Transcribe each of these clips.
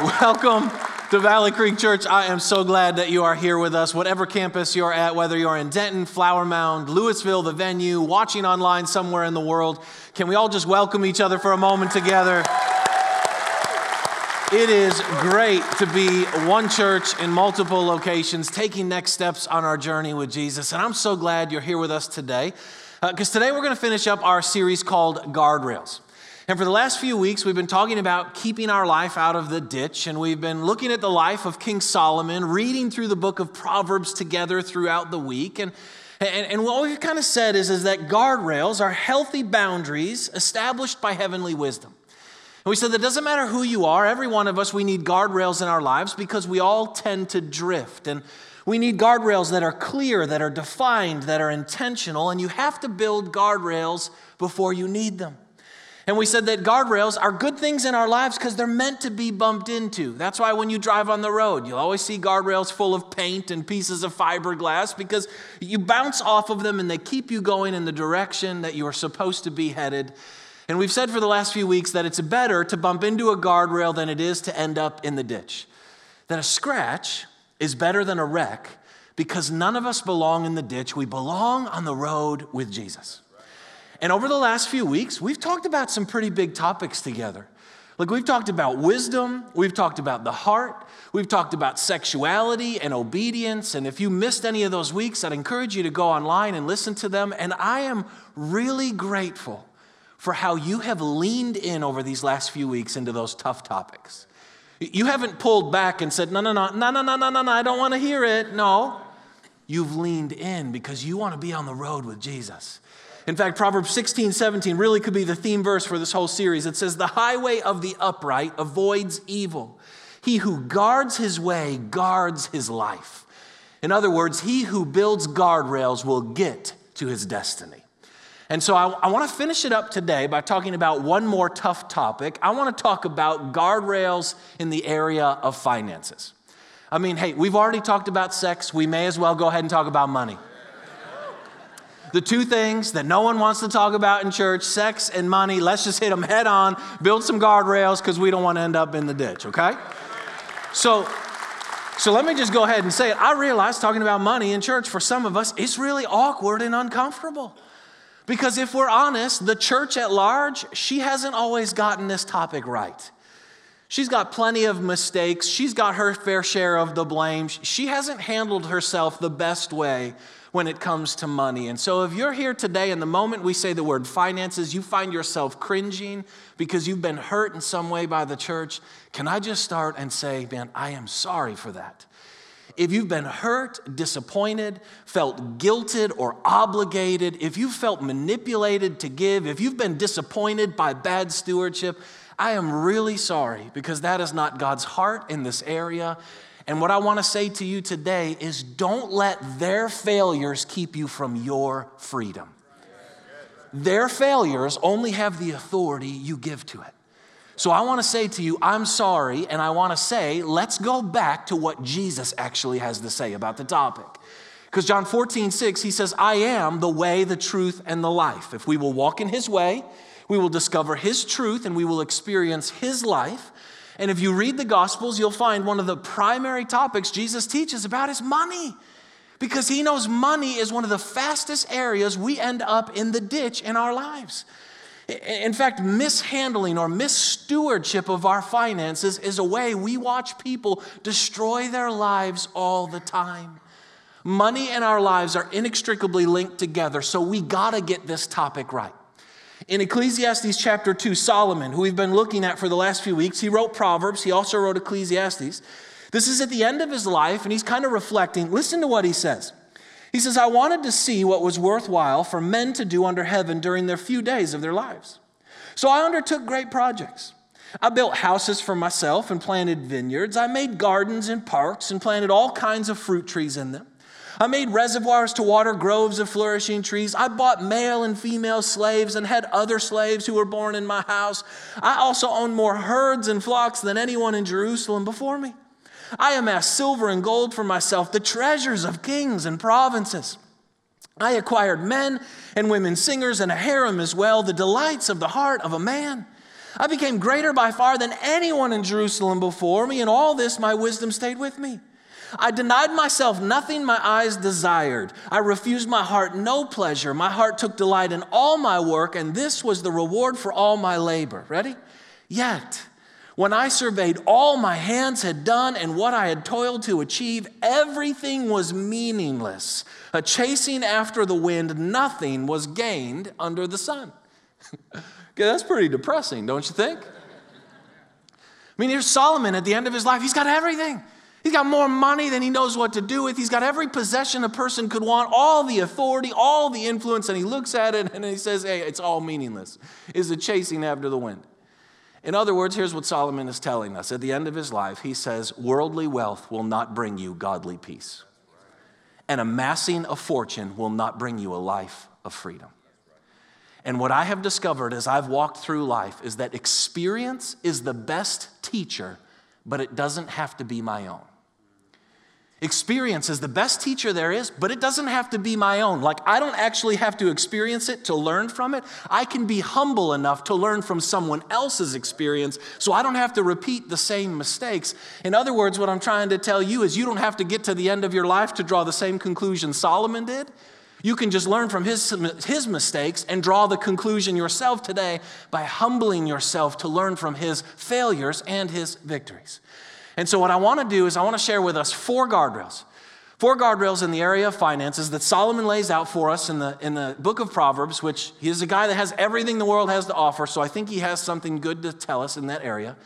Welcome to Valley Creek Church. I am so glad that you are here with us, whatever campus you're at, whether you're in Denton, Flower Mound, Lewisville, the venue, watching online somewhere in the world. Can we all just welcome each other for a moment together? It is great to be one church in multiple locations, taking next steps on our journey with Jesus. And I'm so glad you're here with us today, because uh, today we're going to finish up our series called Guardrails. And for the last few weeks, we've been talking about keeping our life out of the ditch, and we've been looking at the life of King Solomon, reading through the book of Proverbs together throughout the week. And, and, and what we've kind of said is, is that guardrails are healthy boundaries established by heavenly wisdom. And we said that doesn't matter who you are, every one of us, we need guardrails in our lives because we all tend to drift. And we need guardrails that are clear, that are defined, that are intentional, and you have to build guardrails before you need them. And we said that guardrails are good things in our lives because they're meant to be bumped into. That's why when you drive on the road, you'll always see guardrails full of paint and pieces of fiberglass because you bounce off of them and they keep you going in the direction that you are supposed to be headed. And we've said for the last few weeks that it's better to bump into a guardrail than it is to end up in the ditch. That a scratch is better than a wreck because none of us belong in the ditch. We belong on the road with Jesus. And over the last few weeks, we've talked about some pretty big topics together. Like, we've talked about wisdom, we've talked about the heart, we've talked about sexuality and obedience. And if you missed any of those weeks, I'd encourage you to go online and listen to them. And I am really grateful for how you have leaned in over these last few weeks into those tough topics. You haven't pulled back and said, no, no, no, no, no, no, no, no, no, I don't want to hear it. No. You've leaned in because you want to be on the road with Jesus. In fact, Proverbs 16, 17 really could be the theme verse for this whole series. It says, The highway of the upright avoids evil. He who guards his way guards his life. In other words, he who builds guardrails will get to his destiny. And so I, I want to finish it up today by talking about one more tough topic. I want to talk about guardrails in the area of finances. I mean, hey, we've already talked about sex. We may as well go ahead and talk about money. The two things that no one wants to talk about in church sex and money let's just hit them head on, build some guardrails because we don't want to end up in the ditch, okay? So, so let me just go ahead and say it. I realize talking about money in church for some of us, it's really awkward and uncomfortable. Because if we're honest, the church at large, she hasn't always gotten this topic right. She's got plenty of mistakes. She's got her fair share of the blame. She hasn't handled herself the best way when it comes to money. And so, if you're here today and the moment we say the word finances, you find yourself cringing because you've been hurt in some way by the church, can I just start and say, man, I am sorry for that. If you've been hurt, disappointed, felt guilted or obligated, if you felt manipulated to give, if you've been disappointed by bad stewardship, I am really sorry because that is not God's heart in this area. And what I want to say to you today is don't let their failures keep you from your freedom. Their failures only have the authority you give to it. So I want to say to you, I'm sorry, and I want to say, let's go back to what Jesus actually has to say about the topic. Because John 14, 6, he says, I am the way, the truth, and the life. If we will walk in his way, we will discover his truth and we will experience his life. And if you read the Gospels, you'll find one of the primary topics Jesus teaches about is money. Because he knows money is one of the fastest areas we end up in the ditch in our lives. In fact, mishandling or misstewardship of our finances is a way we watch people destroy their lives all the time. Money and our lives are inextricably linked together, so we gotta get this topic right. In Ecclesiastes chapter 2, Solomon, who we've been looking at for the last few weeks, he wrote Proverbs, he also wrote Ecclesiastes. This is at the end of his life, and he's kind of reflecting. Listen to what he says. He says, I wanted to see what was worthwhile for men to do under heaven during their few days of their lives. So I undertook great projects. I built houses for myself and planted vineyards. I made gardens and parks and planted all kinds of fruit trees in them. I made reservoirs to water groves of flourishing trees. I bought male and female slaves and had other slaves who were born in my house. I also owned more herds and flocks than anyone in Jerusalem before me. I amassed silver and gold for myself, the treasures of kings and provinces. I acquired men and women singers and a harem as well, the delights of the heart of a man. I became greater by far than anyone in Jerusalem before me, and all this my wisdom stayed with me. I denied myself nothing my eyes desired. I refused my heart no pleasure. My heart took delight in all my work, and this was the reward for all my labor. Ready? Yet, when I surveyed all my hands had done and what I had toiled to achieve, everything was meaningless. A chasing after the wind, nothing was gained under the sun. okay, that's pretty depressing, don't you think? I mean, here's Solomon at the end of his life. He's got everything. He's got more money than he knows what to do with. He's got every possession a person could want, all the authority, all the influence, and he looks at it and he says, Hey, it's all meaningless. Is it chasing after the wind? In other words, here's what Solomon is telling us. At the end of his life, he says, Worldly wealth will not bring you godly peace, and amassing a fortune will not bring you a life of freedom. And what I have discovered as I've walked through life is that experience is the best teacher, but it doesn't have to be my own. Experience is the best teacher there is, but it doesn't have to be my own. Like, I don't actually have to experience it to learn from it. I can be humble enough to learn from someone else's experience so I don't have to repeat the same mistakes. In other words, what I'm trying to tell you is you don't have to get to the end of your life to draw the same conclusion Solomon did. You can just learn from his, his mistakes and draw the conclusion yourself today by humbling yourself to learn from his failures and his victories. And so, what I want to do is, I want to share with us four guardrails. Four guardrails in the area of finances that Solomon lays out for us in the, in the book of Proverbs, which he is a guy that has everything the world has to offer. So, I think he has something good to tell us in that area.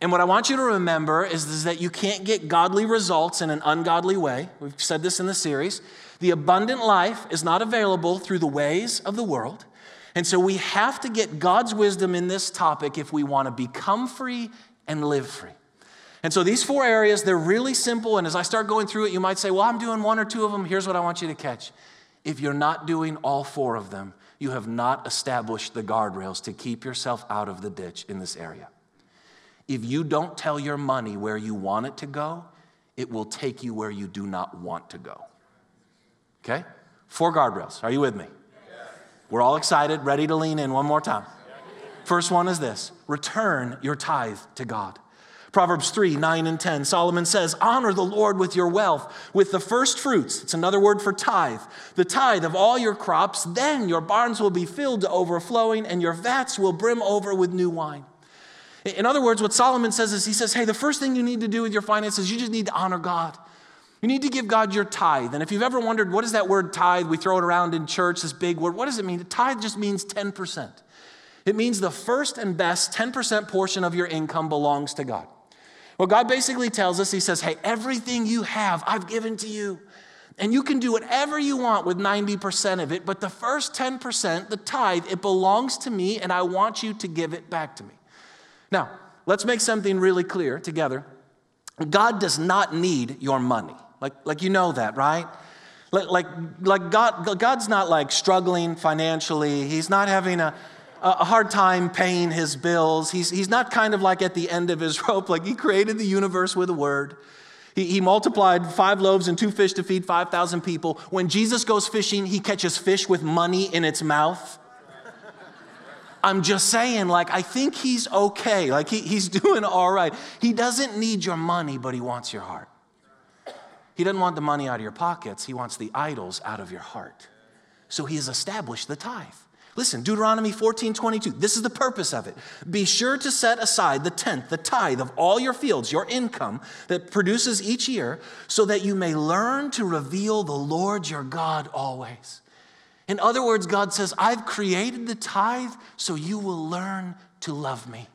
And what I want you to remember is, is that you can't get godly results in an ungodly way. We've said this in the series. The abundant life is not available through the ways of the world. And so we have to get God's wisdom in this topic if we want to become free and live free. And so these four areas, they're really simple. And as I start going through it, you might say, well, I'm doing one or two of them. Here's what I want you to catch. If you're not doing all four of them, you have not established the guardrails to keep yourself out of the ditch in this area. If you don't tell your money where you want it to go, it will take you where you do not want to go. Okay? Four guardrails. Are you with me? We're all excited, ready to lean in one more time. First one is this return your tithe to God. Proverbs 3 9 and 10, Solomon says, Honor the Lord with your wealth, with the first fruits. It's another word for tithe. The tithe of all your crops, then your barns will be filled to overflowing, and your vats will brim over with new wine. In other words, what Solomon says is, he says, Hey, the first thing you need to do with your finances, you just need to honor God. You need to give God your tithe. And if you've ever wondered, what is that word tithe? We throw it around in church, this big word. What does it mean? Tithe just means 10%. It means the first and best 10% portion of your income belongs to God. Well, God basically tells us, He says, Hey, everything you have, I've given to you. And you can do whatever you want with 90% of it, but the first 10%, the tithe, it belongs to me, and I want you to give it back to me. Now, let's make something really clear together. God does not need your money. Like, like you know that, right? Like, like, like God, God's not like struggling financially. He's not having a, a hard time paying his bills. He's, he's not kind of like at the end of his rope, like he created the universe with a word. He, he multiplied five loaves and two fish to feed 5,000 people. When Jesus goes fishing, he catches fish with money in its mouth. I'm just saying, like, I think he's okay. Like, he, he's doing all right. He doesn't need your money, but he wants your heart. He doesn't want the money out of your pockets, he wants the idols out of your heart. So he has established the tithe. Listen, Deuteronomy 14 22, this is the purpose of it. Be sure to set aside the tenth, the tithe of all your fields, your income that produces each year, so that you may learn to reveal the Lord your God always. In other words, God says, I've created the tithe so you will learn to love me,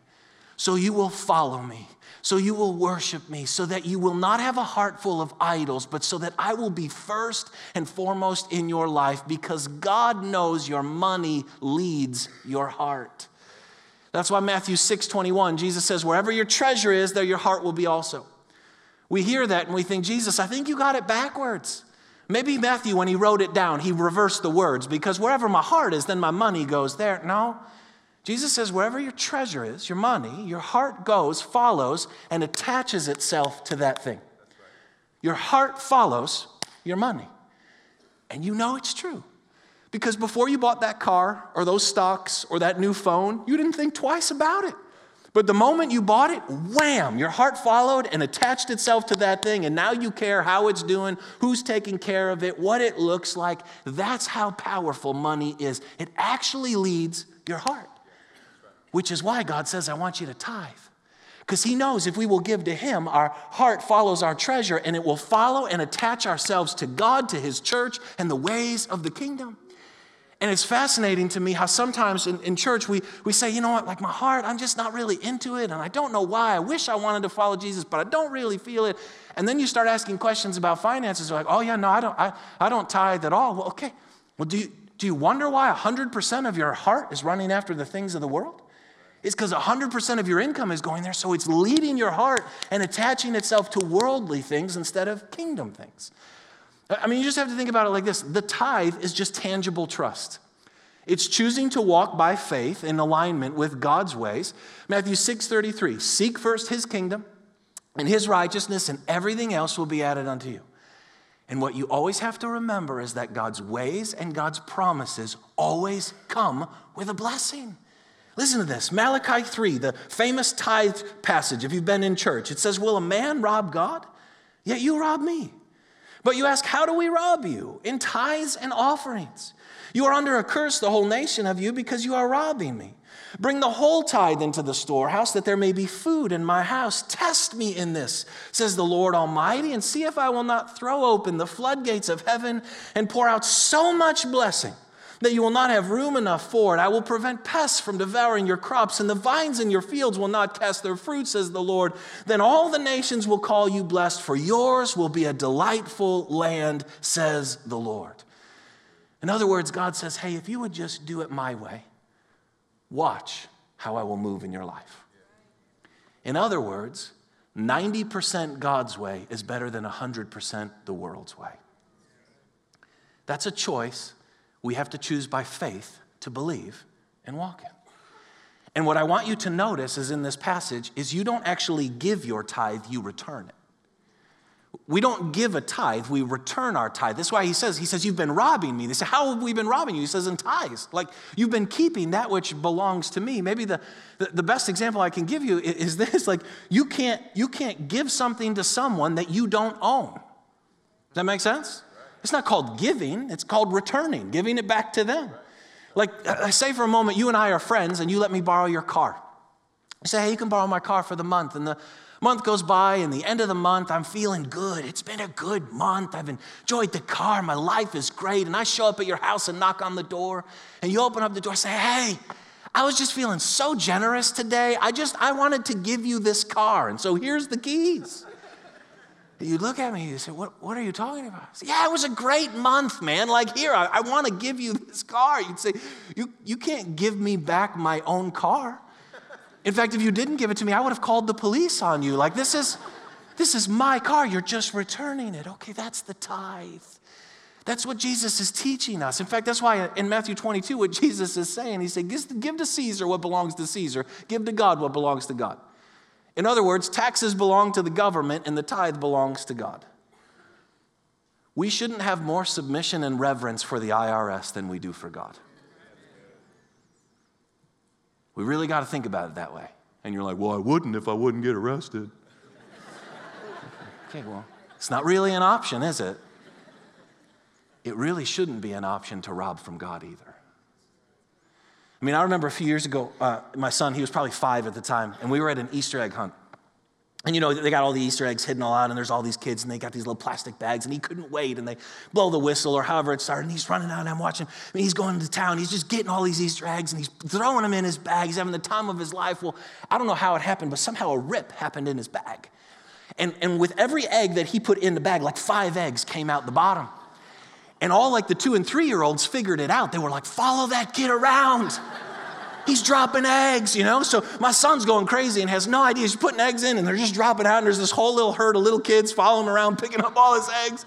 so you will follow me, so you will worship me, so that you will not have a heart full of idols, but so that I will be first and foremost in your life because God knows your money leads your heart. That's why Matthew 6 21, Jesus says, Wherever your treasure is, there your heart will be also. We hear that and we think, Jesus, I think you got it backwards. Maybe Matthew, when he wrote it down, he reversed the words because wherever my heart is, then my money goes there. No, Jesus says, wherever your treasure is, your money, your heart goes, follows, and attaches itself to that thing. Your heart follows your money. And you know it's true. Because before you bought that car or those stocks or that new phone, you didn't think twice about it. But the moment you bought it, wham, your heart followed and attached itself to that thing, and now you care how it's doing, who's taking care of it, what it looks like. That's how powerful money is. It actually leads your heart, which is why God says, I want you to tithe. Because He knows if we will give to Him, our heart follows our treasure, and it will follow and attach ourselves to God, to His church, and the ways of the kingdom. And it's fascinating to me how sometimes in, in, church we, we say, you know what, like my heart, I'm just not really into it, and I don't know why. I wish I wanted to follow Jesus, but I don't really feel it. And then you start asking questions about finances. You're like, oh yeah, no, I don't, I, I don't tithe at all. Well, okay. Well, do you, do you wonder why 100% of your heart is running after the things of the world? It's because 100% of your income is going there, so it's leading your heart and attaching itself to worldly things instead of kingdom things. I mean, you just have to think about it like this the tithe is just tangible trust. It's choosing to walk by faith in alignment with God's ways. Matthew 6:33, seek first his kingdom and his righteousness and everything else will be added unto you. And what you always have to remember is that God's ways and God's promises always come with a blessing. Listen to this Malachi 3, the famous tithe passage, if you've been in church. It says, Will a man rob God? Yet you rob me. But you ask, How do we rob you? In tithes and offerings. You are under a curse, the whole nation of you, because you are robbing me. Bring the whole tithe into the storehouse, that there may be food in my house. Test me in this, says the Lord Almighty, and see if I will not throw open the floodgates of heaven and pour out so much blessing that you will not have room enough for it. I will prevent pests from devouring your crops, and the vines in your fields will not cast their fruit, says the Lord. Then all the nations will call you blessed, for yours will be a delightful land, says the Lord. In other words, God says, Hey, if you would just do it my way, watch how I will move in your life. In other words, 90% God's way is better than 100% the world's way. That's a choice we have to choose by faith to believe and walk in. And what I want you to notice is in this passage is you don't actually give your tithe, you return it. We don't give a tithe, we return our tithe. That's why he says, he says, you've been robbing me. They say, how have we been robbing you? He says, in tithes. Like, you've been keeping that which belongs to me. Maybe the, the, the best example I can give you is this, like, you can't, you can't give something to someone that you don't own. Does that make sense? It's not called giving, it's called returning, giving it back to them. Like, I say for a moment, you and I are friends, and you let me borrow your car. You say, hey, you can borrow my car for the month. And the month goes by, and the end of the month, I'm feeling good. It's been a good month. I've enjoyed the car. My life is great. And I show up at your house and knock on the door, and you open up the door and say, hey, I was just feeling so generous today. I just, I wanted to give you this car. And so here's the keys. You look at me and you say, What, what are you talking about? Say, yeah, it was a great month, man. Like, here, I, I want to give you this car. You'd say, you, you can't give me back my own car. In fact, if you didn't give it to me, I would have called the police on you. Like, this is, this is my car. You're just returning it. Okay, that's the tithe. That's what Jesus is teaching us. In fact, that's why in Matthew 22, what Jesus is saying, he said, Give to Caesar what belongs to Caesar, give to God what belongs to God. In other words, taxes belong to the government and the tithe belongs to God. We shouldn't have more submission and reverence for the IRS than we do for God. We really got to think about it that way. And you're like, well, I wouldn't if I wouldn't get arrested. okay, well, it's not really an option, is it? It really shouldn't be an option to rob from God either. I mean, I remember a few years ago, uh, my son, he was probably five at the time, and we were at an Easter egg hunt. And you know, they got all the Easter eggs hidden all out, and there's all these kids, and they got these little plastic bags, and he couldn't wait, and they blow the whistle or however it started, and he's running out, and I'm watching. I mean, he's going to town, he's just getting all these Easter eggs, and he's throwing them in his bag. He's having the time of his life. Well, I don't know how it happened, but somehow a rip happened in his bag. And, and with every egg that he put in the bag, like five eggs came out the bottom. And all like the two and three year olds figured it out. They were like, follow that kid around. He's dropping eggs, you know? So my son's going crazy and has no idea. He's putting eggs in and they're just dropping out, and there's this whole little herd of little kids following around, picking up all his eggs.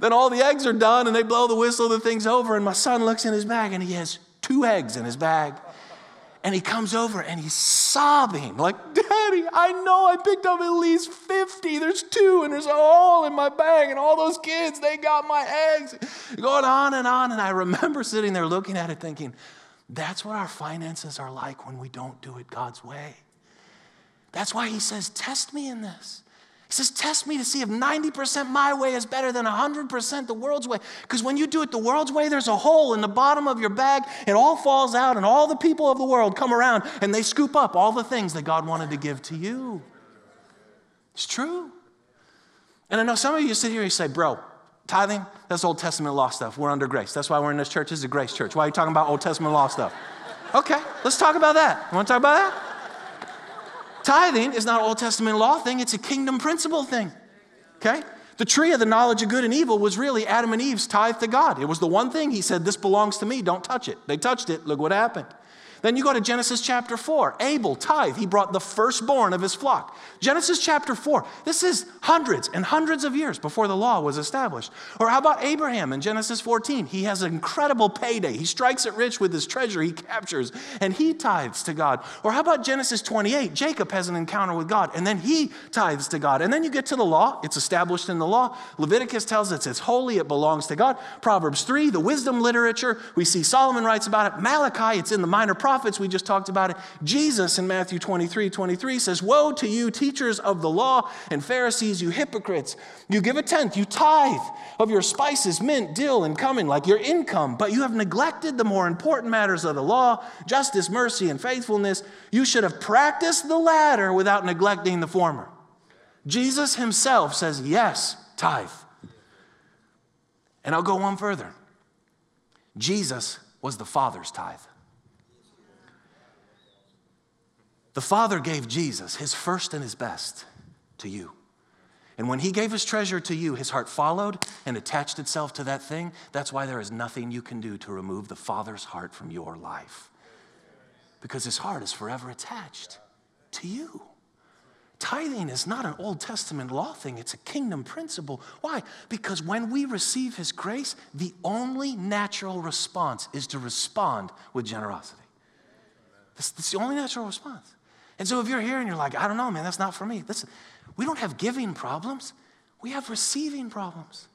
Then all the eggs are done and they blow the whistle, the thing's over, and my son looks in his bag and he has two eggs in his bag. And he comes over and he's sobbing, like, Daddy, I know I picked up at least 50. There's two, and there's a hole in my bag, and all those kids, they got my eggs. Going on and on. And I remember sitting there looking at it thinking, that's what our finances are like when we don't do it God's way. That's why he says, Test me in this. He says, Test me to see if 90% my way is better than 100% the world's way. Because when you do it the world's way, there's a hole in the bottom of your bag. It all falls out, and all the people of the world come around and they scoop up all the things that God wanted to give to you. It's true. And I know some of you sit here and you say, Bro, tithing, that's Old Testament law stuff. We're under grace. That's why we're in this church. This is a grace church. Why are you talking about Old Testament law stuff? Okay, let's talk about that. You want to talk about that? Tithing is not an Old Testament law thing, it's a kingdom principle thing. Okay? The tree of the knowledge of good and evil was really Adam and Eve's tithe to God. It was the one thing he said, This belongs to me, don't touch it. They touched it, look what happened. Then you go to Genesis chapter 4. Abel, tithe, he brought the firstborn of his flock. Genesis chapter 4. This is hundreds and hundreds of years before the law was established. Or how about Abraham in Genesis 14? He has an incredible payday. He strikes it rich with his treasure he captures, and he tithes to God. Or how about Genesis 28? Jacob has an encounter with God, and then he tithes to God. And then you get to the law, it's established in the law. Leviticus tells us it's holy, it belongs to God. Proverbs 3, the wisdom literature, we see Solomon writes about it. Malachi, it's in the minor prophets prophets, we just talked about it. Jesus in Matthew 23 23 says, Woe to you, teachers of the law and Pharisees, you hypocrites! You give a tenth, you tithe of your spices, mint, dill, and cumin, like your income, but you have neglected the more important matters of the law justice, mercy, and faithfulness. You should have practiced the latter without neglecting the former. Jesus himself says, Yes, tithe. And I'll go one further. Jesus was the Father's tithe. The Father gave Jesus his first and his best to you. And when he gave his treasure to you, his heart followed and attached itself to that thing. That's why there is nothing you can do to remove the Father's heart from your life. Because his heart is forever attached to you. Tithing is not an Old Testament law thing, it's a kingdom principle. Why? Because when we receive his grace, the only natural response is to respond with generosity. That's, that's the only natural response. And so if you're here and you're like, I don't know, man, that's not for me. Listen, we don't have giving problems, we have receiving problems.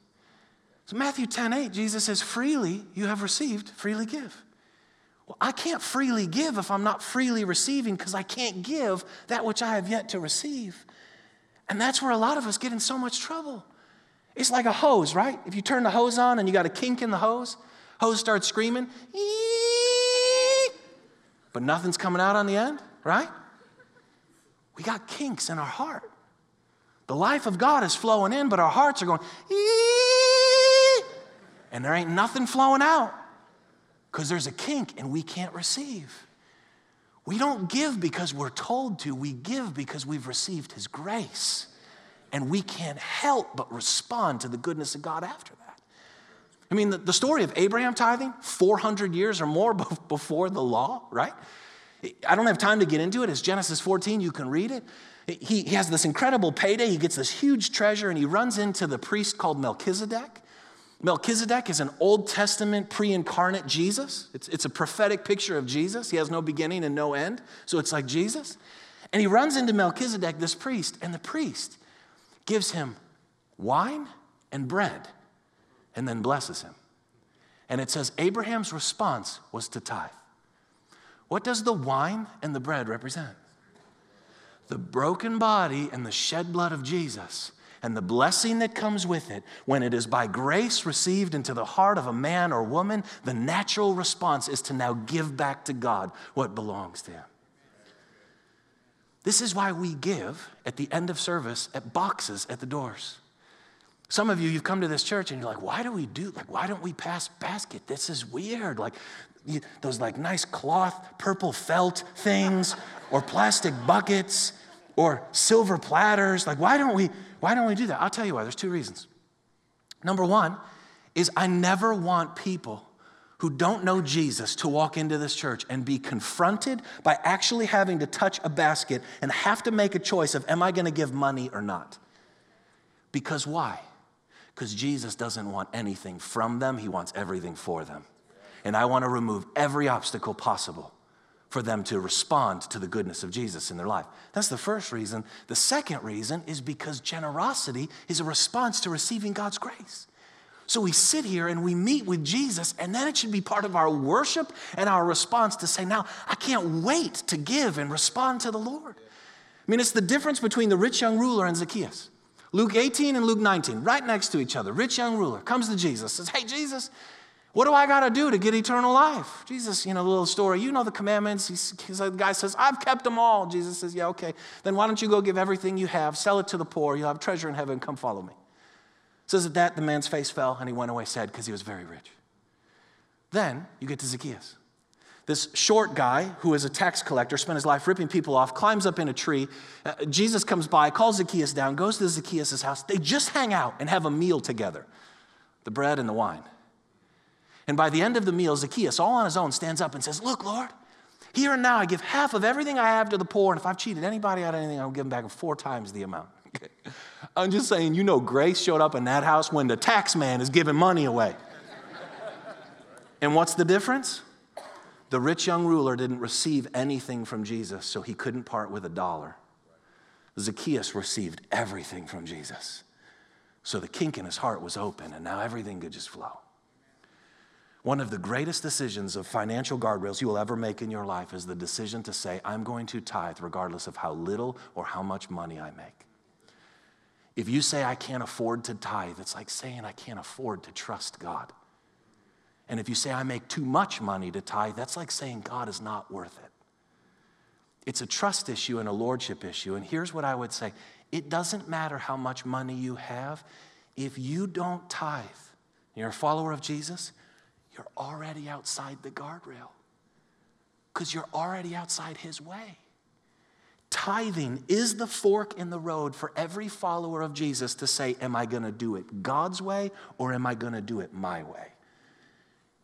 So Matthew 10 8, Jesus says, freely you have received, freely give. Well, I can't freely give if I'm not freely receiving because I can't give that which I have yet to receive. And that's where a lot of us get in so much trouble. It's like a hose, right? If you turn the hose on and you got a kink in the hose, hose starts screaming, but nothing's coming out on the end, right? We got kinks in our heart. The life of God is flowing in, but our hearts are going, and there ain't nothing flowing out because there's a kink and we can't receive. We don't give because we're told to, we give because we've received His grace. And we can't help but respond to the goodness of God after that. I mean, the, the story of Abraham tithing, 400 years or more before the law, right? I don't have time to get into it. It's Genesis 14, you can read it. He, he has this incredible payday. He gets this huge treasure and he runs into the priest called Melchizedek. Melchizedek is an Old Testament pre incarnate Jesus. It's, it's a prophetic picture of Jesus. He has no beginning and no end, so it's like Jesus. And he runs into Melchizedek, this priest, and the priest gives him wine and bread and then blesses him. And it says Abraham's response was to tithe. What does the wine and the bread represent? The broken body and the shed blood of Jesus and the blessing that comes with it when it is by grace received into the heart of a man or woman, the natural response is to now give back to God what belongs to Him. This is why we give at the end of service at boxes at the doors. Some of you, you've come to this church and you're like, why do we do, like, why don't we pass basket? This is weird. Like, those like nice cloth, purple felt things, or plastic buckets, or silver platters. Like, why don't we, why don't we do that? I'll tell you why. There's two reasons. Number one is I never want people who don't know Jesus to walk into this church and be confronted by actually having to touch a basket and have to make a choice of am I going to give money or not? Because why? Because Jesus doesn't want anything from them, He wants everything for them. And I want to remove every obstacle possible for them to respond to the goodness of Jesus in their life. That's the first reason. The second reason is because generosity is a response to receiving God's grace. So we sit here and we meet with Jesus, and then it should be part of our worship and our response to say, Now, I can't wait to give and respond to the Lord. I mean, it's the difference between the rich young ruler and Zacchaeus. Luke 18 and Luke 19, right next to each other. Rich young ruler comes to Jesus, says, Hey, Jesus, what do I got to do to get eternal life? Jesus, you know, the little story, you know the commandments. He's, he's, the guy says, I've kept them all. Jesus says, Yeah, okay. Then why don't you go give everything you have, sell it to the poor, you'll have treasure in heaven, come follow me. Says at that, the man's face fell and he went away sad because he was very rich. Then you get to Zacchaeus. This short guy who is a tax collector, spent his life ripping people off, climbs up in a tree. Uh, Jesus comes by, calls Zacchaeus down, goes to Zacchaeus' house. They just hang out and have a meal together the bread and the wine. And by the end of the meal, Zacchaeus, all on his own, stands up and says, Look, Lord, here and now I give half of everything I have to the poor, and if I've cheated anybody out of anything, I'll give them back four times the amount. I'm just saying, you know, grace showed up in that house when the tax man is giving money away. and what's the difference? The rich young ruler didn't receive anything from Jesus, so he couldn't part with a dollar. Zacchaeus received everything from Jesus. So the kink in his heart was open, and now everything could just flow. One of the greatest decisions of financial guardrails you will ever make in your life is the decision to say, I'm going to tithe regardless of how little or how much money I make. If you say, I can't afford to tithe, it's like saying, I can't afford to trust God. And if you say, I make too much money to tithe, that's like saying God is not worth it. It's a trust issue and a lordship issue. And here's what I would say it doesn't matter how much money you have, if you don't tithe, you're a follower of Jesus, you're already outside the guardrail because you're already outside His way. Tithing is the fork in the road for every follower of Jesus to say, Am I going to do it God's way or am I going to do it my way?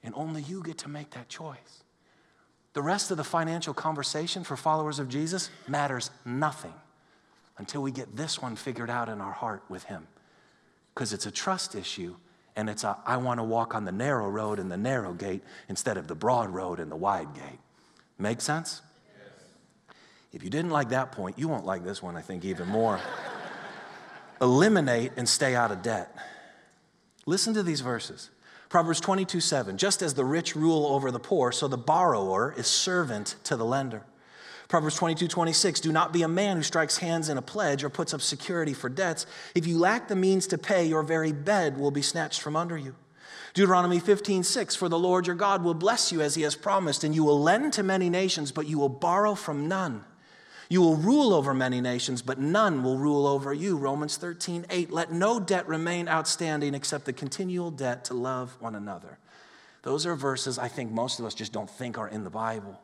And only you get to make that choice. The rest of the financial conversation for followers of Jesus matters nothing until we get this one figured out in our heart with Him. Because it's a trust issue and it's a I want to walk on the narrow road and the narrow gate instead of the broad road and the wide gate. Make sense? Yes. If you didn't like that point, you won't like this one, I think, even more. Eliminate and stay out of debt. Listen to these verses. Proverbs 22 7. Just as the rich rule over the poor, so the borrower is servant to the lender. Proverbs 22 26. Do not be a man who strikes hands in a pledge or puts up security for debts. If you lack the means to pay, your very bed will be snatched from under you. Deuteronomy 15 6. For the Lord your God will bless you as he has promised, and you will lend to many nations, but you will borrow from none. You will rule over many nations, but none will rule over you. Romans 13, 8. Let no debt remain outstanding except the continual debt to love one another. Those are verses I think most of us just don't think are in the Bible.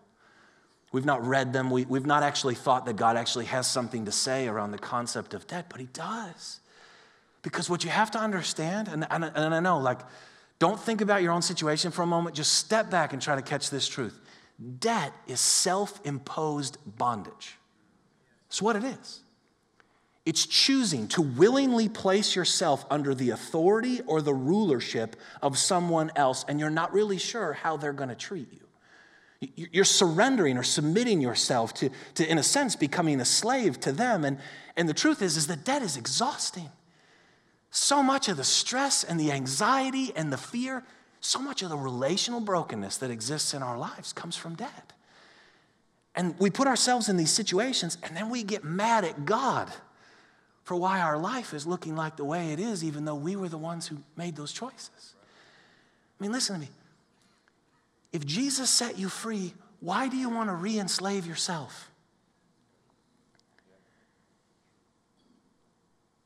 We've not read them. We, have not actually thought that God actually has something to say around the concept of debt, but He does. Because what you have to understand, and, and, and I know, like, don't think about your own situation for a moment, just step back and try to catch this truth. Debt is self imposed bondage. It's what it is. It's choosing to willingly place yourself under the authority or the rulership of someone else, and you're not really sure how they're going to treat you. You're surrendering or submitting yourself to, to, in a sense, becoming a slave to them. And, and the truth is, is that debt is exhausting. So much of the stress and the anxiety and the fear, so much of the relational brokenness that exists in our lives comes from debt. And we put ourselves in these situations and then we get mad at God for why our life is looking like the way it is, even though we were the ones who made those choices. I mean, listen to me. If Jesus set you free, why do you want to re enslave yourself?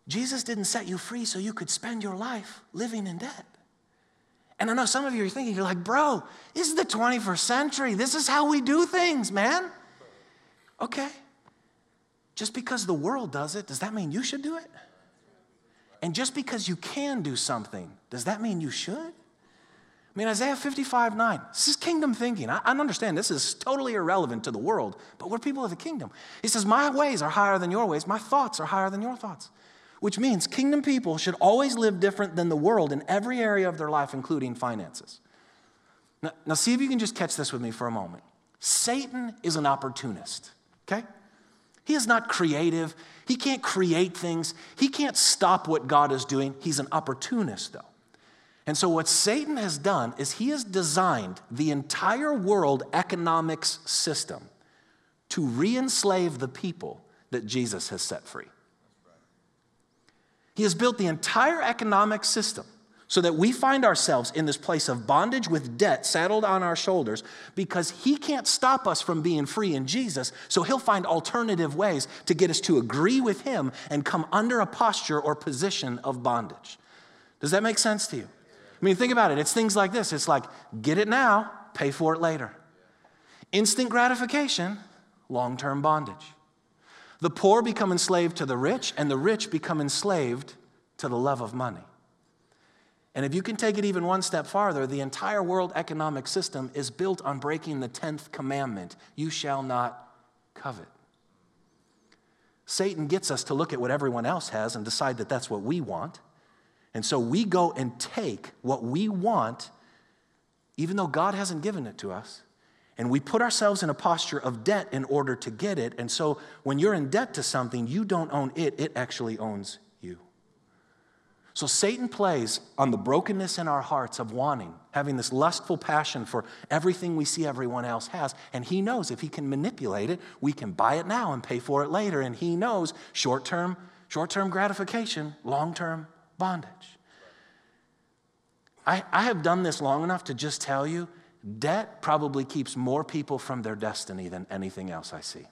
Jesus didn't set you free so you could spend your life living in debt. And I know some of you are thinking, you're like, bro, this is the 21st century. This is how we do things, man. Okay. Just because the world does it, does that mean you should do it? And just because you can do something, does that mean you should? I mean, Isaiah 55 9, this is kingdom thinking. I, I understand this is totally irrelevant to the world, but we're people of the kingdom. He says, My ways are higher than your ways, my thoughts are higher than your thoughts which means kingdom people should always live different than the world in every area of their life, including finances. Now, now, see if you can just catch this with me for a moment. Satan is an opportunist, okay? He is not creative. He can't create things. He can't stop what God is doing. He's an opportunist, though. And so, what Satan has done is he has designed the entire world economics system to re enslave the people that Jesus has set free. He has built the entire economic system so that we find ourselves in this place of bondage with debt saddled on our shoulders because he can't stop us from being free in Jesus. So he'll find alternative ways to get us to agree with him and come under a posture or position of bondage. Does that make sense to you? I mean, think about it. It's things like this it's like, get it now, pay for it later. Instant gratification, long term bondage. The poor become enslaved to the rich, and the rich become enslaved to the love of money. And if you can take it even one step farther, the entire world economic system is built on breaking the 10th commandment you shall not covet. Satan gets us to look at what everyone else has and decide that that's what we want. And so we go and take what we want, even though God hasn't given it to us, and we put ourselves in a posture of debt in order to get it. And so when you're in debt to something, you don't own it, it actually owns you. So Satan plays on the brokenness in our hearts of wanting, having this lustful passion for everything we see everyone else has. And he knows if he can manipulate it, we can buy it now and pay for it later. And he knows short term, short term gratification, long term bondage. I, I have done this long enough to just tell you Debt probably keeps more people from their destiny than anything else I see.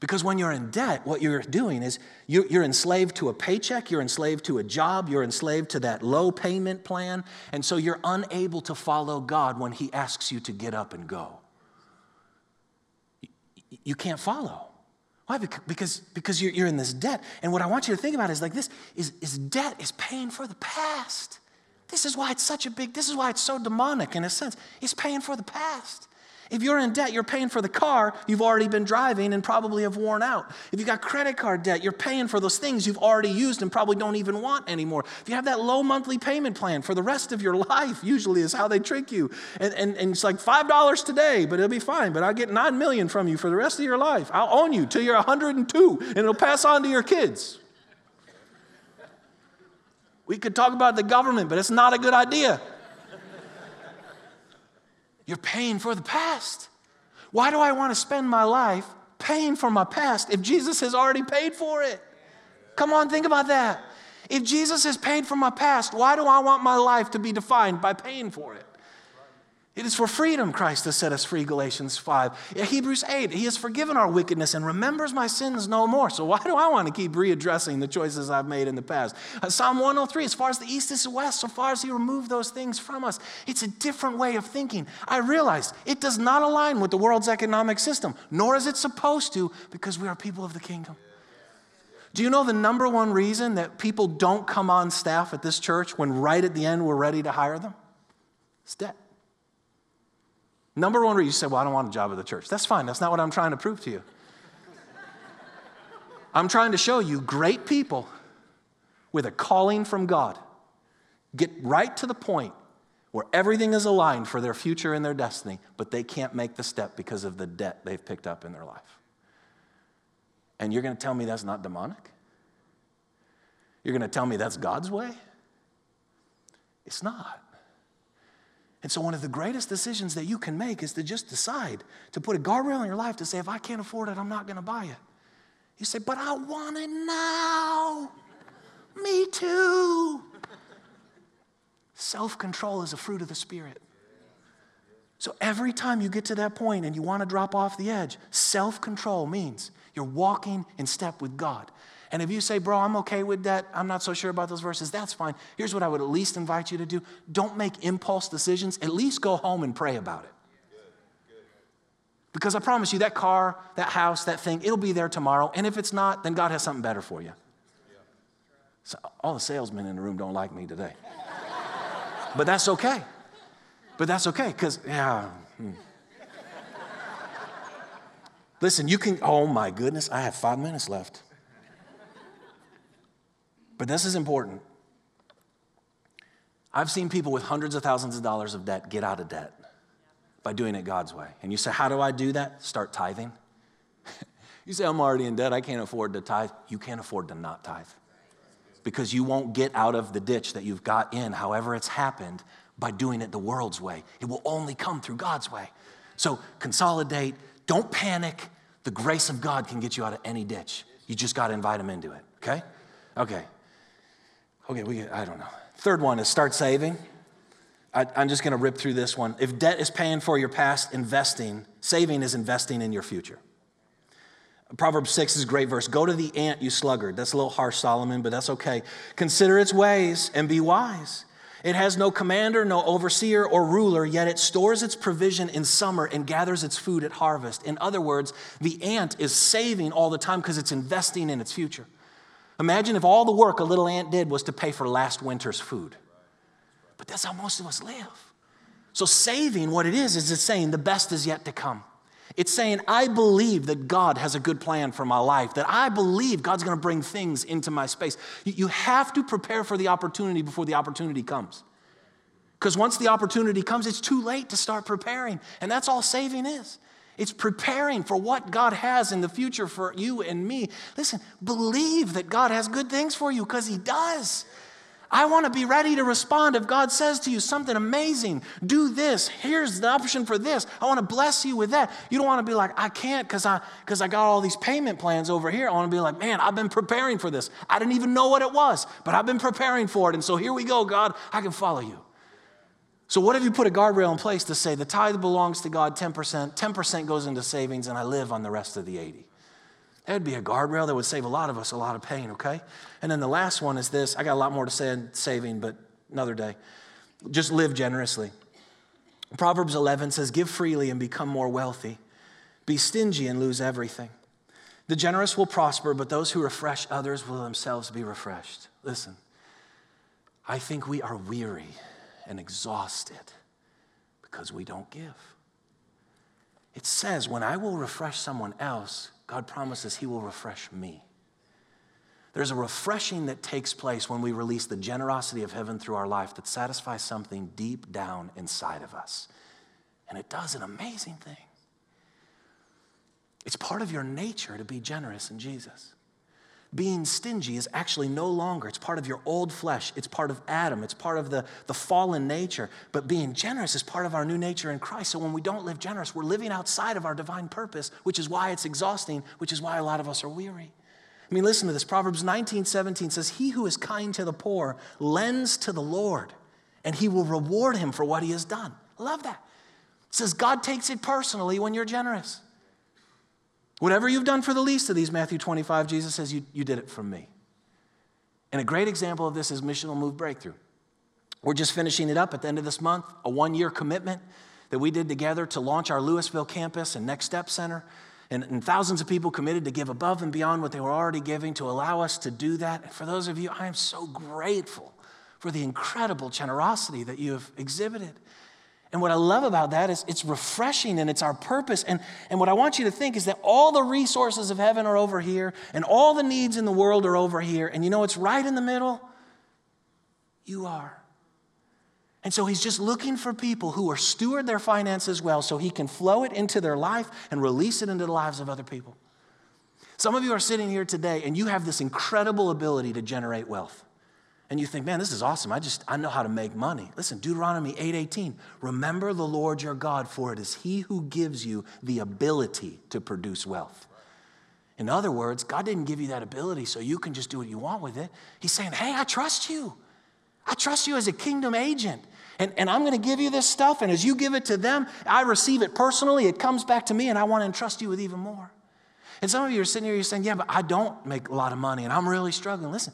Because when you're in debt, what you're doing is you're enslaved to a paycheck, you're enslaved to a job, you're enslaved to that low payment plan, and so you're unable to follow God when He asks you to get up and go. You can't follow. Why? Because, because you're, you're in this debt. And what I want you to think about is like this is, is debt is paying for the past. This is why it's such a big, this is why it's so demonic in a sense. It's paying for the past. If you're in debt, you're paying for the car you've already been driving and probably have worn out. If you've got credit card debt, you're paying for those things you've already used and probably don't even want anymore. If you have that low monthly payment plan for the rest of your life, usually is how they trick you. And, and, and it's like $5 today, but it'll be fine. But I'll get 9 million from you for the rest of your life. I'll own you till you're 102 and it'll pass on to your kids. We could talk about the government, but it's not a good idea. You're paying for the past. Why do I want to spend my life paying for my past if Jesus has already paid for it? Come on, think about that. If Jesus has paid for my past, why do I want my life to be defined by paying for it? It is for freedom Christ has set us free, Galatians 5. Hebrews 8, He has forgiven our wickedness and remembers my sins no more. So why do I want to keep readdressing the choices I've made in the past? Uh, Psalm 103, as far as the east is west, so far as He removed those things from us. It's a different way of thinking. I realize it does not align with the world's economic system, nor is it supposed to, because we are people of the kingdom. Do you know the number one reason that people don't come on staff at this church when right at the end we're ready to hire them? It's debt. Number one reason you say, Well, I don't want a job at the church. That's fine. That's not what I'm trying to prove to you. I'm trying to show you great people with a calling from God get right to the point where everything is aligned for their future and their destiny, but they can't make the step because of the debt they've picked up in their life. And you're going to tell me that's not demonic? You're going to tell me that's God's way? It's not. And so, one of the greatest decisions that you can make is to just decide to put a guardrail in your life to say, if I can't afford it, I'm not going to buy it. You say, but I want it now. Me too. Self control is a fruit of the Spirit. So, every time you get to that point and you want to drop off the edge, self control means you're walking in step with God. And if you say, bro, I'm okay with that, I'm not so sure about those verses, that's fine. Here's what I would at least invite you to do don't make impulse decisions, at least go home and pray about it. Because I promise you, that car, that house, that thing, it'll be there tomorrow. And if it's not, then God has something better for you. So all the salesmen in the room don't like me today. but that's okay. But that's okay, because, yeah. Hmm. Listen, you can, oh my goodness, I have five minutes left. But this is important. I've seen people with hundreds of thousands of dollars of debt get out of debt by doing it God's way. And you say, How do I do that? Start tithing. you say, I'm already in debt. I can't afford to tithe. You can't afford to not tithe because you won't get out of the ditch that you've got in, however it's happened, by doing it the world's way. It will only come through God's way. So consolidate, don't panic, The grace of God can get you out of any ditch. You just got to invite Him into it, okay? Okay. Okay, we, I don't know. Third one is start saving. I, I'm just going to rip through this one. If debt is paying for your past, investing, saving is investing in your future. Proverbs 6 is a great verse. Go to the ant, you sluggard. That's a little harsh, Solomon, but that's okay. Consider its ways and be wise. It has no commander, no overseer or ruler, yet it stores its provision in summer and gathers its food at harvest. In other words, the ant is saving all the time because it's investing in its future. Imagine if all the work a little ant did was to pay for last winter's food. But that's how most of us live. So, saving, what it is, is it's saying the best is yet to come. It's saying, I believe that God has a good plan for my life, that I believe God's gonna bring things into my space. You have to prepare for the opportunity before the opportunity comes. Because once the opportunity comes, it's too late to start preparing. And that's all saving is. It's preparing for what God has in the future for you and me. Listen, believe that God has good things for you because He does. I want to be ready to respond if God says to you something amazing. Do this. Here's the option for this. I want to bless you with that. You don't want to be like, I can't because I because I got all these payment plans over here. I want to be like, man, I've been preparing for this. I didn't even know what it was, but I've been preparing for it. And so here we go, God. I can follow you. So what if you put a guardrail in place to say the tithe belongs to God 10%, 10% goes into savings, and I live on the rest of the 80? That'd be a guardrail that would save a lot of us a lot of pain, okay? And then the last one is this. I got a lot more to say on saving, but another day. Just live generously. Proverbs 11 says, Give freely and become more wealthy. Be stingy and lose everything. The generous will prosper, but those who refresh others will themselves be refreshed. Listen, I think we are weary and exhausted because we don't give. It says, When I will refresh someone else, God promises He will refresh me. There's a refreshing that takes place when we release the generosity of heaven through our life that satisfies something deep down inside of us. And it does an amazing thing. It's part of your nature to be generous in Jesus. Being stingy is actually no longer, it's part of your old flesh, it's part of Adam, it's part of the, the fallen nature. But being generous is part of our new nature in Christ. So when we don't live generous, we're living outside of our divine purpose, which is why it's exhausting, which is why a lot of us are weary. I mean, listen to this. Proverbs 19, 17 says, He who is kind to the poor lends to the Lord, and he will reward him for what he has done. Love that. It says God takes it personally when you're generous. Whatever you've done for the least of these, Matthew 25, Jesus says, you, you did it for me. And a great example of this is Missional Move Breakthrough. We're just finishing it up at the end of this month, a one year commitment that we did together to launch our Lewisville campus and Next Step Center. And, and, thousands of people committed to give above and beyond what they were already giving to allow us to do that. And for those of you, I am so grateful for the incredible generosity that you have exhibited. And what I love about that is it's refreshing and it's our purpose. And, and what I want you to think is that all the resources of heaven are over here and all the needs in the world are over here. And you know it's right in the middle? You are. And so he's just looking for people who are steward their finances well so he can flow it into their life and release it into the lives of other people. Some of you are sitting here today and you have this incredible ability to generate wealth and you think, man, this is awesome. I just, I know how to make money. Listen, Deuteronomy 8:18. Remember the Lord your God, for it is he who gives you the ability to produce wealth. In other words, God didn't give you that ability so you can just do what you want with it. He's saying, hey, I trust you. I trust you as a kingdom agent. And, and I'm going to give you this stuff. And as you give it to them, I receive it personally. It comes back to me, and I want to entrust you with even more. And some of you are sitting here, you're saying, yeah, but I don't make a lot of money, and I'm really struggling. Listen,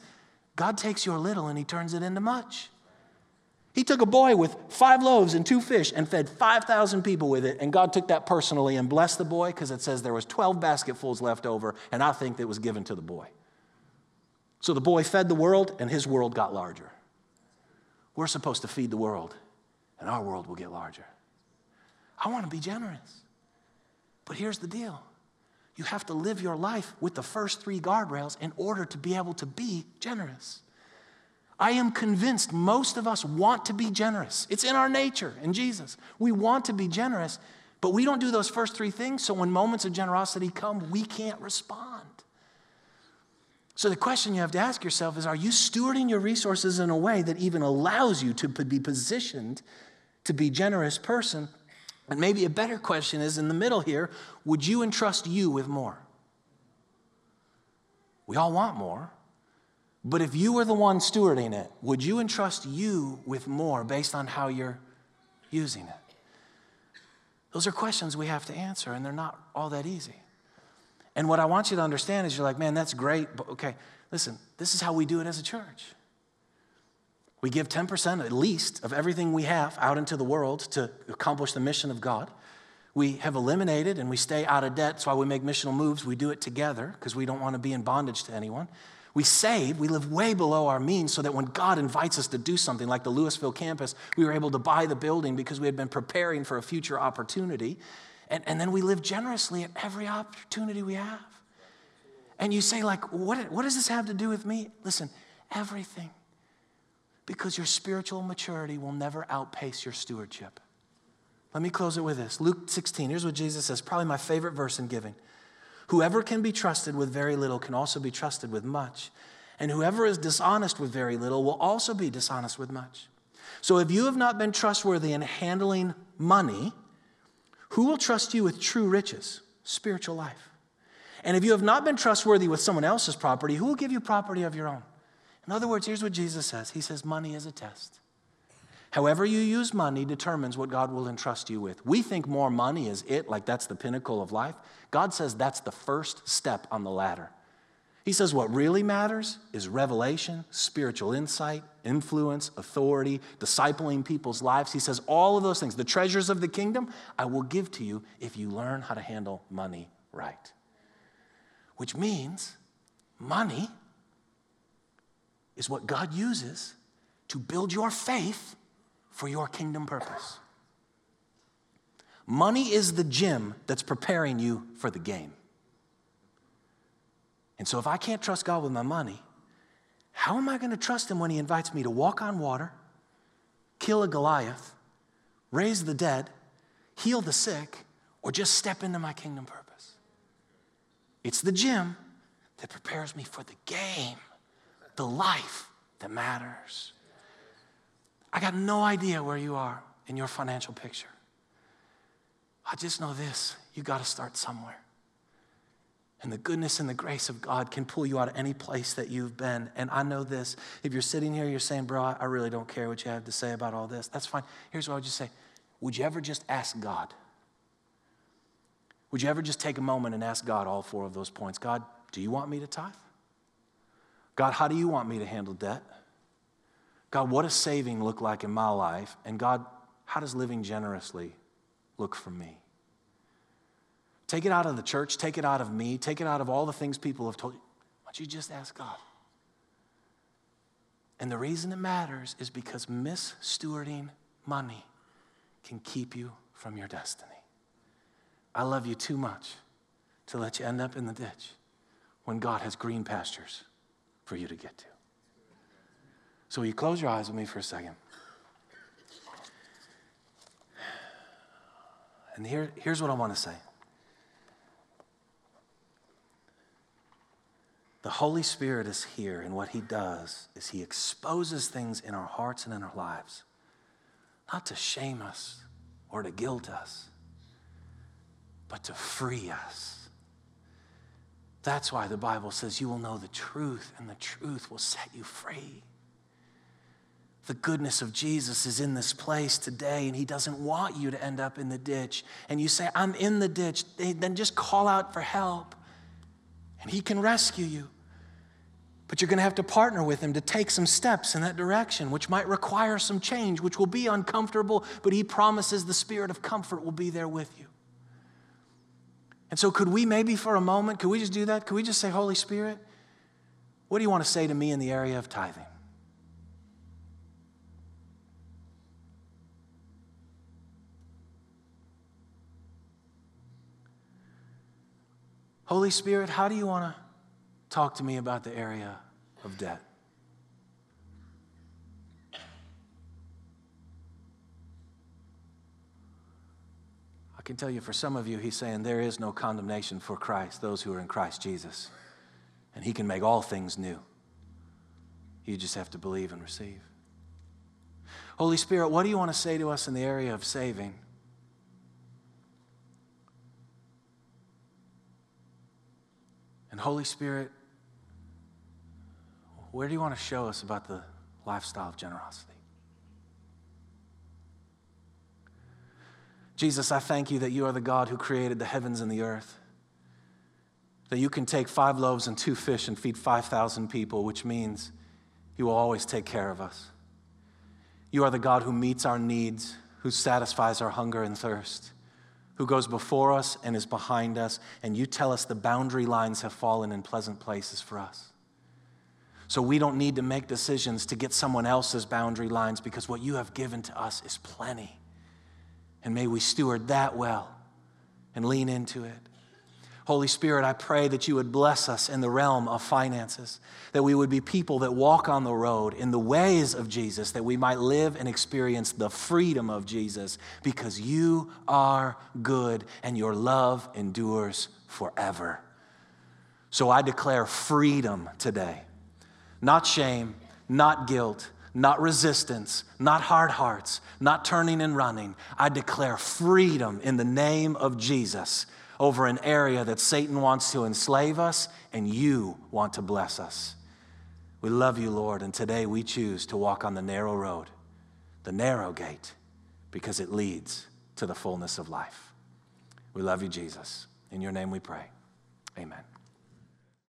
God takes your little and he turns it into much. He took a boy with five loaves and two fish and fed 5,000 people with it. And God took that personally and blessed the boy because it says there was 12 basketfuls left over. And I think that was given to the boy. So the boy fed the world and his world got larger. We're supposed to feed the world and our world will get larger. I want to be generous. But here's the deal you have to live your life with the first three guardrails in order to be able to be generous. I am convinced most of us want to be generous. It's in our nature in Jesus. We want to be generous, but we don't do those first three things, so when moments of generosity come, we can't respond. So the question you have to ask yourself is are you stewarding your resources in a way that even allows you to be positioned to be generous person And maybe a better question is in the middle here would you entrust you with more? We all want more. But if you were the one stewarding it, would you entrust you with more based on how you're using it? Those are questions we have to answer, and they're not all that easy. And what I want you to understand is you're like, man, that's great, but okay, listen, this is how we do it as a church. We give 10% at least of everything we have out into the world to accomplish the mission of God. We have eliminated and we stay out of debt. That's why we make missional moves. We do it together because we don't want to be in bondage to anyone. We save, we live way below our means so that when God invites us to do something like the Lewisville campus, we were able to buy the building because we had been preparing for a future opportunity. And, and then we live generously at every opportunity we have. And you say, like, what, what does this have to do with me? Listen, everything. Because your spiritual maturity will never outpace your stewardship. Let me close it with this Luke 16. Here's what Jesus says, probably my favorite verse in giving. Whoever can be trusted with very little can also be trusted with much. And whoever is dishonest with very little will also be dishonest with much. So if you have not been trustworthy in handling money, who will trust you with true riches, spiritual life? And if you have not been trustworthy with someone else's property, who will give you property of your own? In other words, here's what Jesus says He says, Money is a test. However, you use money determines what God will entrust you with. We think more money is it, like that's the pinnacle of life. God says that's the first step on the ladder. He says what really matters is revelation, spiritual insight, influence, authority, discipling people's lives. He says all of those things, the treasures of the kingdom, I will give to you if you learn how to handle money right. Which means money is what God uses to build your faith for your kingdom purpose. Money is the gym that's preparing you for the game. And so, if I can't trust God with my money, how am I going to trust Him when He invites me to walk on water, kill a Goliath, raise the dead, heal the sick, or just step into my kingdom purpose? It's the gym that prepares me for the game, the life that matters. I got no idea where you are in your financial picture. I just know this you got to start somewhere. And the goodness and the grace of God can pull you out of any place that you've been. And I know this. If you're sitting here, you're saying, Bro, I really don't care what you have to say about all this. That's fine. Here's what I would just say Would you ever just ask God? Would you ever just take a moment and ask God all four of those points? God, do you want me to tithe? God, how do you want me to handle debt? God, what does saving look like in my life? And God, how does living generously look for me? Take it out of the church, take it out of me, take it out of all the things people have told you. Why don't you just ask God? And the reason it matters is because misstewarding money can keep you from your destiny. I love you too much to let you end up in the ditch when God has green pastures for you to get to. So, you close your eyes with me for a second? And here, here's what I want to say The Holy Spirit is here, and what He does is He exposes things in our hearts and in our lives, not to shame us or to guilt us, but to free us. That's why the Bible says you will know the truth, and the truth will set you free the goodness of Jesus is in this place today, and He doesn't want you to end up in the ditch. And you say, I'm in the ditch, then just call out for help, and He can rescue you. But you're going to have to partner with Him to take some steps in that direction, which might require some change, which will be uncomfortable, but He promises the Spirit of comfort will be there with you. And so, could we maybe for a moment, could we just do that? Could we just say, Holy Spirit, what do you want to say to me in the area of tithing? Holy Spirit, how do you want to talk to me about the area of debt? I can tell you for some of you, he's saying there is no condemnation for Christ, those who are in Christ Jesus. And he can make all things new. You just have to believe and receive. Holy Spirit, what do you want to say to us in the area of saving? And Holy Spirit, where do you want to show us about the lifestyle of generosity? Jesus, I thank you that you are the God who created the heavens and the earth. That you can take five loaves and two fish and feed 5,000 people, which means you will always take care of us. You are the God who meets our needs, who satisfies our hunger and thirst, who goes before us and is behind us, and you tell us the boundary lines have fallen in pleasant places for us. So we don't need to make decisions to get someone else's boundary lines because what you have given to us is plenty. And may we steward that well and lean into it. Holy Spirit, I pray that you would bless us in the realm of finances, that we would be people that walk on the road in the ways of Jesus, that we might live and experience the freedom of Jesus because you are good and your love endures forever. So I declare freedom today, not shame, not guilt, not resistance, not hard hearts, not turning and running. I declare freedom in the name of Jesus over an area that Satan wants to enslave us and you want to bless us. We love you, Lord, and today we choose to walk on the narrow road, the narrow gate, because it leads to the fullness of life. We love you, Jesus. In your name we pray. Amen.